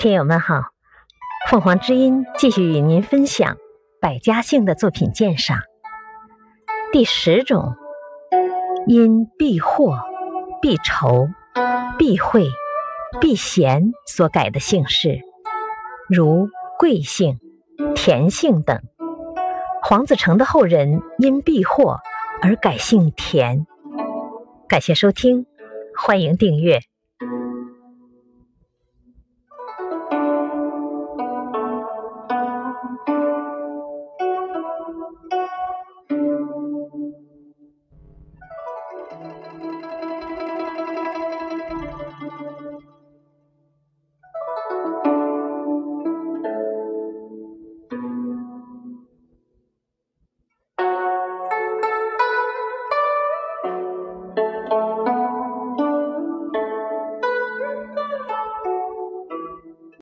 听友们好，凤凰之音继续与您分享百家姓的作品鉴赏。第十种，因避祸、避仇、避讳、避嫌所改的姓氏，如贵姓、田姓等。黄子成的后人因避祸而改姓田。感谢收听，欢迎订阅。